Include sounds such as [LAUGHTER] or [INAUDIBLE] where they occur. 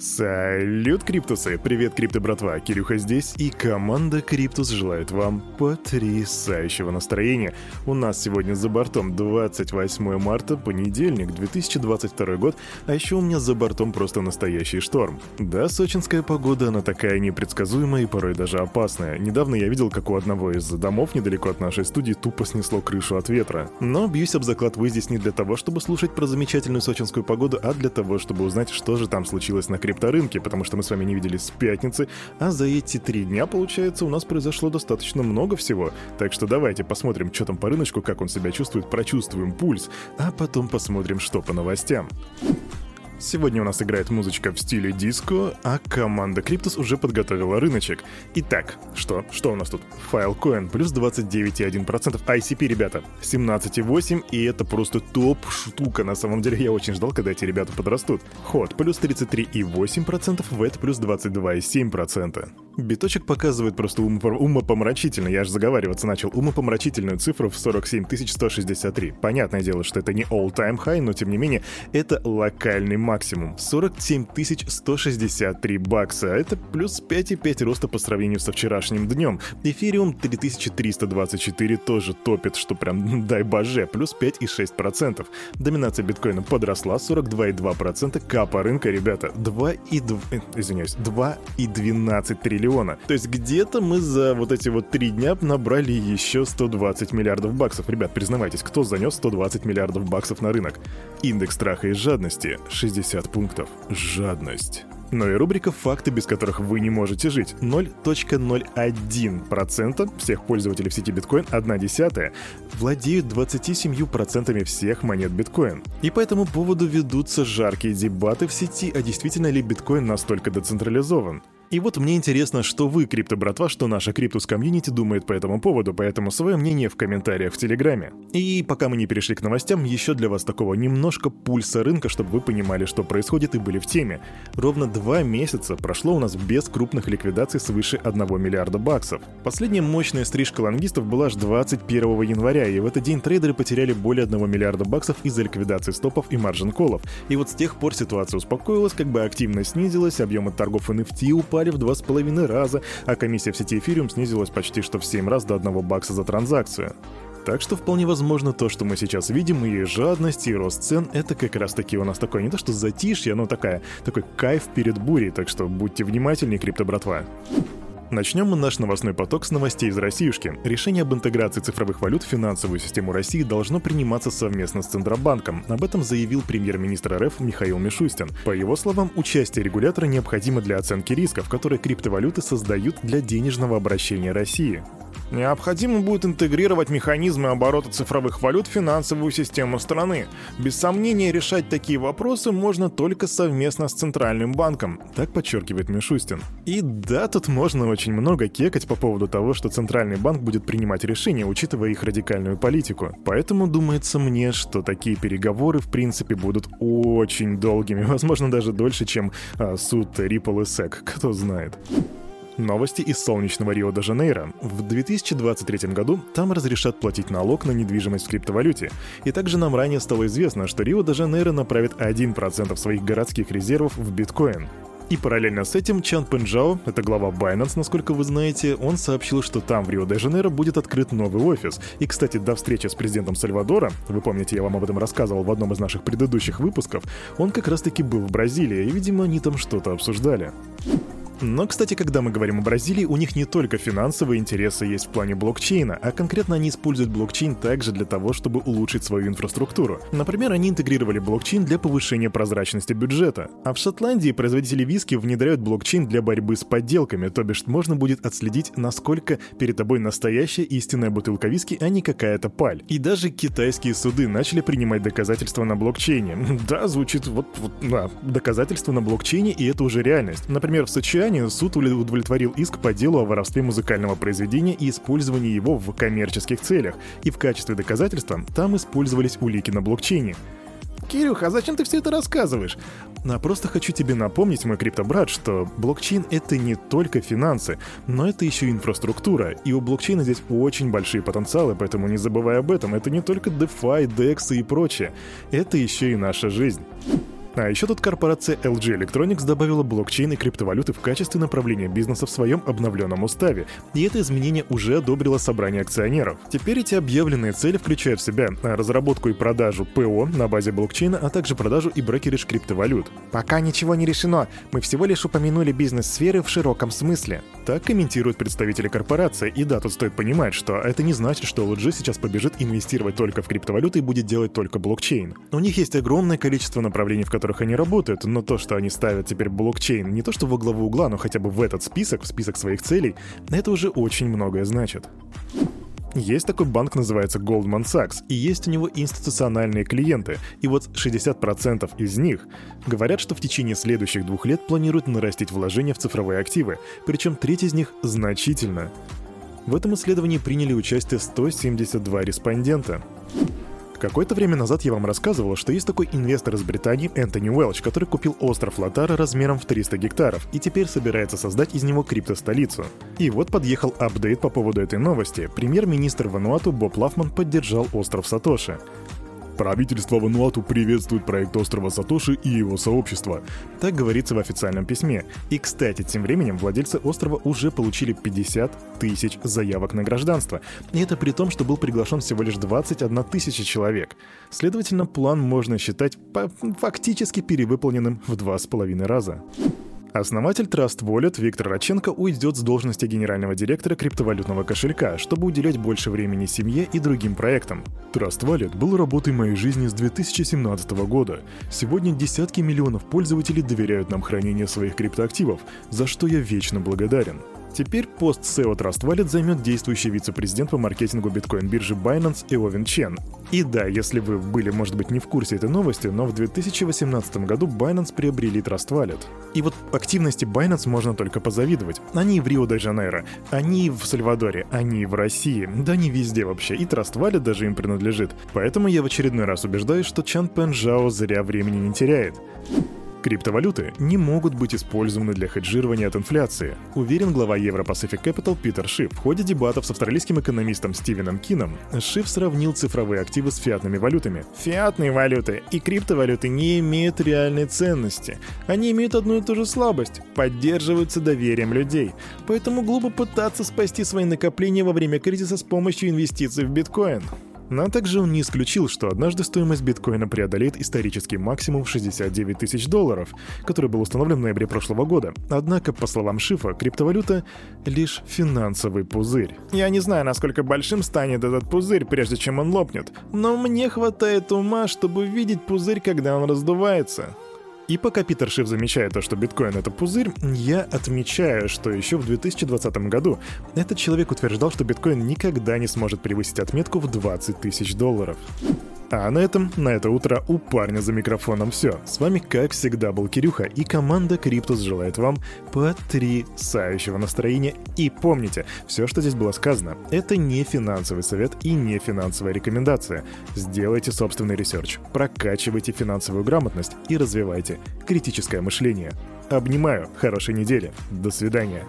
Салют, Криптусы! Привет, Крипто братва! Кирюха здесь, и команда Криптус желает вам потрясающего настроения. У нас сегодня за бортом 28 марта, понедельник, 2022 год, а еще у меня за бортом просто настоящий шторм. Да, сочинская погода, она такая непредсказуемая и порой даже опасная. Недавно я видел, как у одного из домов недалеко от нашей студии тупо снесло крышу от ветра. Но, бьюсь об заклад, вы здесь не для того, чтобы слушать про замечательную сочинскую погоду, а для того, чтобы узнать, что же там случилось на крипторынке, потому что мы с вами не виделись с пятницы, а за эти три дня, получается, у нас произошло достаточно много всего. Так что давайте посмотрим, что там по рыночку, как он себя чувствует, прочувствуем пульс, а потом посмотрим, что по новостям. Сегодня у нас играет музычка в стиле диско, а команда Криптус уже подготовила рыночек. Итак, что? Что у нас тут? Filecoin плюс 29,1%. ICP, ребята, 17,8%, и это просто топ-штука. На самом деле я очень ждал, когда эти ребята подрастут. Ход плюс 33,8%, VET плюс 22,7%. Биточек показывает просто умопомрачительно, я аж заговариваться начал, умопомрачительную цифру в 47 163. Понятное дело, что это не all-time high, но тем не менее, это локальный максимум. 47 163 бакса. Это плюс 5,5 роста по сравнению со вчерашним днем. Эфириум 3324 тоже топит, что прям дай боже, плюс 5,6%. Доминация биткоина подросла 42,2%. Капа рынка, ребята, 2,2... Э, извиняюсь, 2,12 триллиона. То есть где-то мы за вот эти вот три дня набрали еще 120 миллиардов баксов. Ребят, признавайтесь, кто занес 120 миллиардов баксов на рынок? Индекс страха и жадности 60 60 пунктов. Жадность. Но и рубрика «Факты, без которых вы не можете жить». 0.01% всех пользователей в сети биткоин, 1 десятая, владеют 27% всех монет биткоин. И по этому поводу ведутся жаркие дебаты в сети, а действительно ли биткоин настолько децентрализован. И вот мне интересно, что вы, крипто-братва, что наша крипто-комьюнити думает по этому поводу, поэтому свое мнение в комментариях в Телеграме. И пока мы не перешли к новостям, еще для вас такого немножко пульса рынка, чтобы вы понимали, что происходит и были в теме. Ровно два месяца прошло у нас без крупных ликвидаций свыше 1 миллиарда баксов. Последняя мощная стрижка лонгистов была аж 21 января, и в этот день трейдеры потеряли более 1 миллиарда баксов из-за ликвидации стопов и маржин-коллов. И вот с тех пор ситуация успокоилась, как бы активность снизилась, объемы торгов NFT упали, упали в два с половиной раза, а комиссия в сети эфириум снизилась почти что в 7 раз до 1 бакса за транзакцию. Так что вполне возможно то, что мы сейчас видим, и жадность, и рост цен, это как раз таки у нас такое не то что затишье, но такая, такой кайф перед бурей, так что будьте внимательнее, крипто братва. Начнем мы наш новостной поток с новостей из Россиюшки. Решение об интеграции цифровых валют в финансовую систему России должно приниматься совместно с Центробанком. Об этом заявил премьер-министр РФ Михаил Мишустин. По его словам, участие регулятора необходимо для оценки рисков, которые криптовалюты создают для денежного обращения России. Необходимо будет интегрировать механизмы оборота цифровых валют в финансовую систему страны. Без сомнения, решать такие вопросы можно только совместно с Центральным банком, так подчеркивает Мишустин. И да, тут можно очень много кекать по поводу того, что Центральный банк будет принимать решения, учитывая их радикальную политику. Поэтому думается мне, что такие переговоры в принципе будут очень долгими, [LAUGHS] возможно даже дольше, чем а, суд Ripple и SEC, кто знает. Новости из солнечного Рио-де-Жанейро. В 2023 году там разрешат платить налог на недвижимость в криптовалюте. И также нам ранее стало известно, что Рио-де-Жанейро направит 1% своих городских резервов в биткоин. И параллельно с этим Чан Пенджао, это глава Binance, насколько вы знаете, он сообщил, что там в Рио-де-Жанейро будет открыт новый офис. И, кстати, до встречи с президентом Сальвадора, вы помните, я вам об этом рассказывал в одном из наших предыдущих выпусков, он как раз-таки был в Бразилии, и, видимо, они там что-то обсуждали. Но, кстати, когда мы говорим о Бразилии, у них не только финансовые интересы есть в плане блокчейна, а конкретно они используют блокчейн также для того, чтобы улучшить свою инфраструктуру. Например, они интегрировали блокчейн для повышения прозрачности бюджета. А в Шотландии производители виски внедряют блокчейн для борьбы с подделками, то бишь можно будет отследить, насколько перед тобой настоящая истинная бутылка виски, а не какая-то паль. И даже китайские суды начали принимать доказательства на блокчейне. [LAUGHS] Да, звучит вот, вот да, доказательства на блокчейне, и это уже реальность. Например, в Сочи Казани суд удовлетворил иск по делу о воровстве музыкального произведения и использовании его в коммерческих целях, и в качестве доказательства там использовались улики на блокчейне. Кирюха, а зачем ты все это рассказываешь? А просто хочу тебе напомнить, мой криптобрат, что блокчейн — это не только финансы, но это еще и инфраструктура, и у блокчейна здесь очень большие потенциалы, поэтому не забывай об этом. Это не только DeFi, DEX и прочее. Это еще и наша жизнь. А еще тут корпорация LG Electronics добавила блокчейн и криптовалюты в качестве направления бизнеса в своем обновленном уставе, и это изменение уже одобрило собрание акционеров. Теперь эти объявленные цели включают в себя разработку и продажу ПО на базе блокчейна, а также продажу и брокеридж криптовалют. Пока ничего не решено, мы всего лишь упомянули бизнес-сферы в широком смысле. Так комментируют представители корпорации, и да, тут стоит понимать, что это не значит, что LG сейчас побежит инвестировать только в криптовалюты и будет делать только блокчейн. У них есть огромное количество направлений, в которых они работают, но то, что они ставят теперь блокчейн не то что во главу угла, но хотя бы в этот список, в список своих целей, это уже очень многое значит. Есть такой банк, называется Goldman Sachs, и есть у него институциональные клиенты. И вот 60% из них говорят, что в течение следующих двух лет планируют нарастить вложения в цифровые активы, причем треть из них значительно. В этом исследовании приняли участие 172 респондента. Какое-то время назад я вам рассказывал, что есть такой инвестор из Британии Энтони Уэлч, который купил остров Латара размером в 300 гектаров и теперь собирается создать из него криптостолицу. И вот подъехал апдейт по поводу этой новости. Премьер-министр Вануату Боб Лафман поддержал остров Сатоши. Правительство Вануату приветствует проект острова Сатоши и его сообщество. Так говорится в официальном письме. И, кстати, тем временем владельцы острова уже получили 50 тысяч заявок на гражданство. И это при том, что был приглашен всего лишь 21 тысяча человек. Следовательно, план можно считать фактически перевыполненным в два с половиной раза. Основатель Trust Wallet Виктор Раченко уйдет с должности генерального директора криптовалютного кошелька, чтобы уделять больше времени семье и другим проектам. Trust Wallet был работой моей жизни с 2017 года. Сегодня десятки миллионов пользователей доверяют нам хранение своих криптоактивов, за что я вечно благодарен. Теперь пост SEO Trust Wallet займет действующий вице-президент по маркетингу биткоин-биржи Binance Эовин Чен. И да, если вы были, может быть, не в курсе этой новости, но в 2018 году Binance приобрели Trust Wallet. И вот активности Binance можно только позавидовать. Они в Рио-де-Жанейро, они в Сальвадоре, они в России, да не везде вообще, и Trust Wallet даже им принадлежит. Поэтому я в очередной раз убеждаюсь, что Чан Пен Жао зря времени не теряет. Криптовалюты не могут быть использованы для хеджирования от инфляции, уверен глава Европаcific Capital Питер Шиф. В ходе дебатов с австралийским экономистом Стивеном Кином Шиф сравнил цифровые активы с фиатными валютами. Фиатные валюты и криптовалюты не имеют реальной ценности. Они имеют одну и ту же слабость — поддерживаются доверием людей. Поэтому глупо пытаться спасти свои накопления во время кризиса с помощью инвестиций в биткоин. Но также он не исключил, что однажды стоимость биткоина преодолеет исторический максимум в 69 тысяч долларов, который был установлен в ноябре прошлого года. Однако, по словам Шифа, криптовалюта — лишь финансовый пузырь. Я не знаю, насколько большим станет этот пузырь, прежде чем он лопнет, но мне хватает ума, чтобы видеть пузырь, когда он раздувается. И пока Питер Шиф замечает то, что биткоин — это пузырь, я отмечаю, что еще в 2020 году этот человек утверждал, что биткоин никогда не сможет превысить отметку в 20 тысяч долларов. А на этом, на это утро у парня за микрофоном все. С вами, как всегда, был Кирюха, и команда Криптус желает вам потрясающего настроения. И помните, все, что здесь было сказано, это не финансовый совет и не финансовая рекомендация. Сделайте собственный research, прокачивайте финансовую грамотность и развивайте критическое мышление. Обнимаю, хорошей недели, до свидания.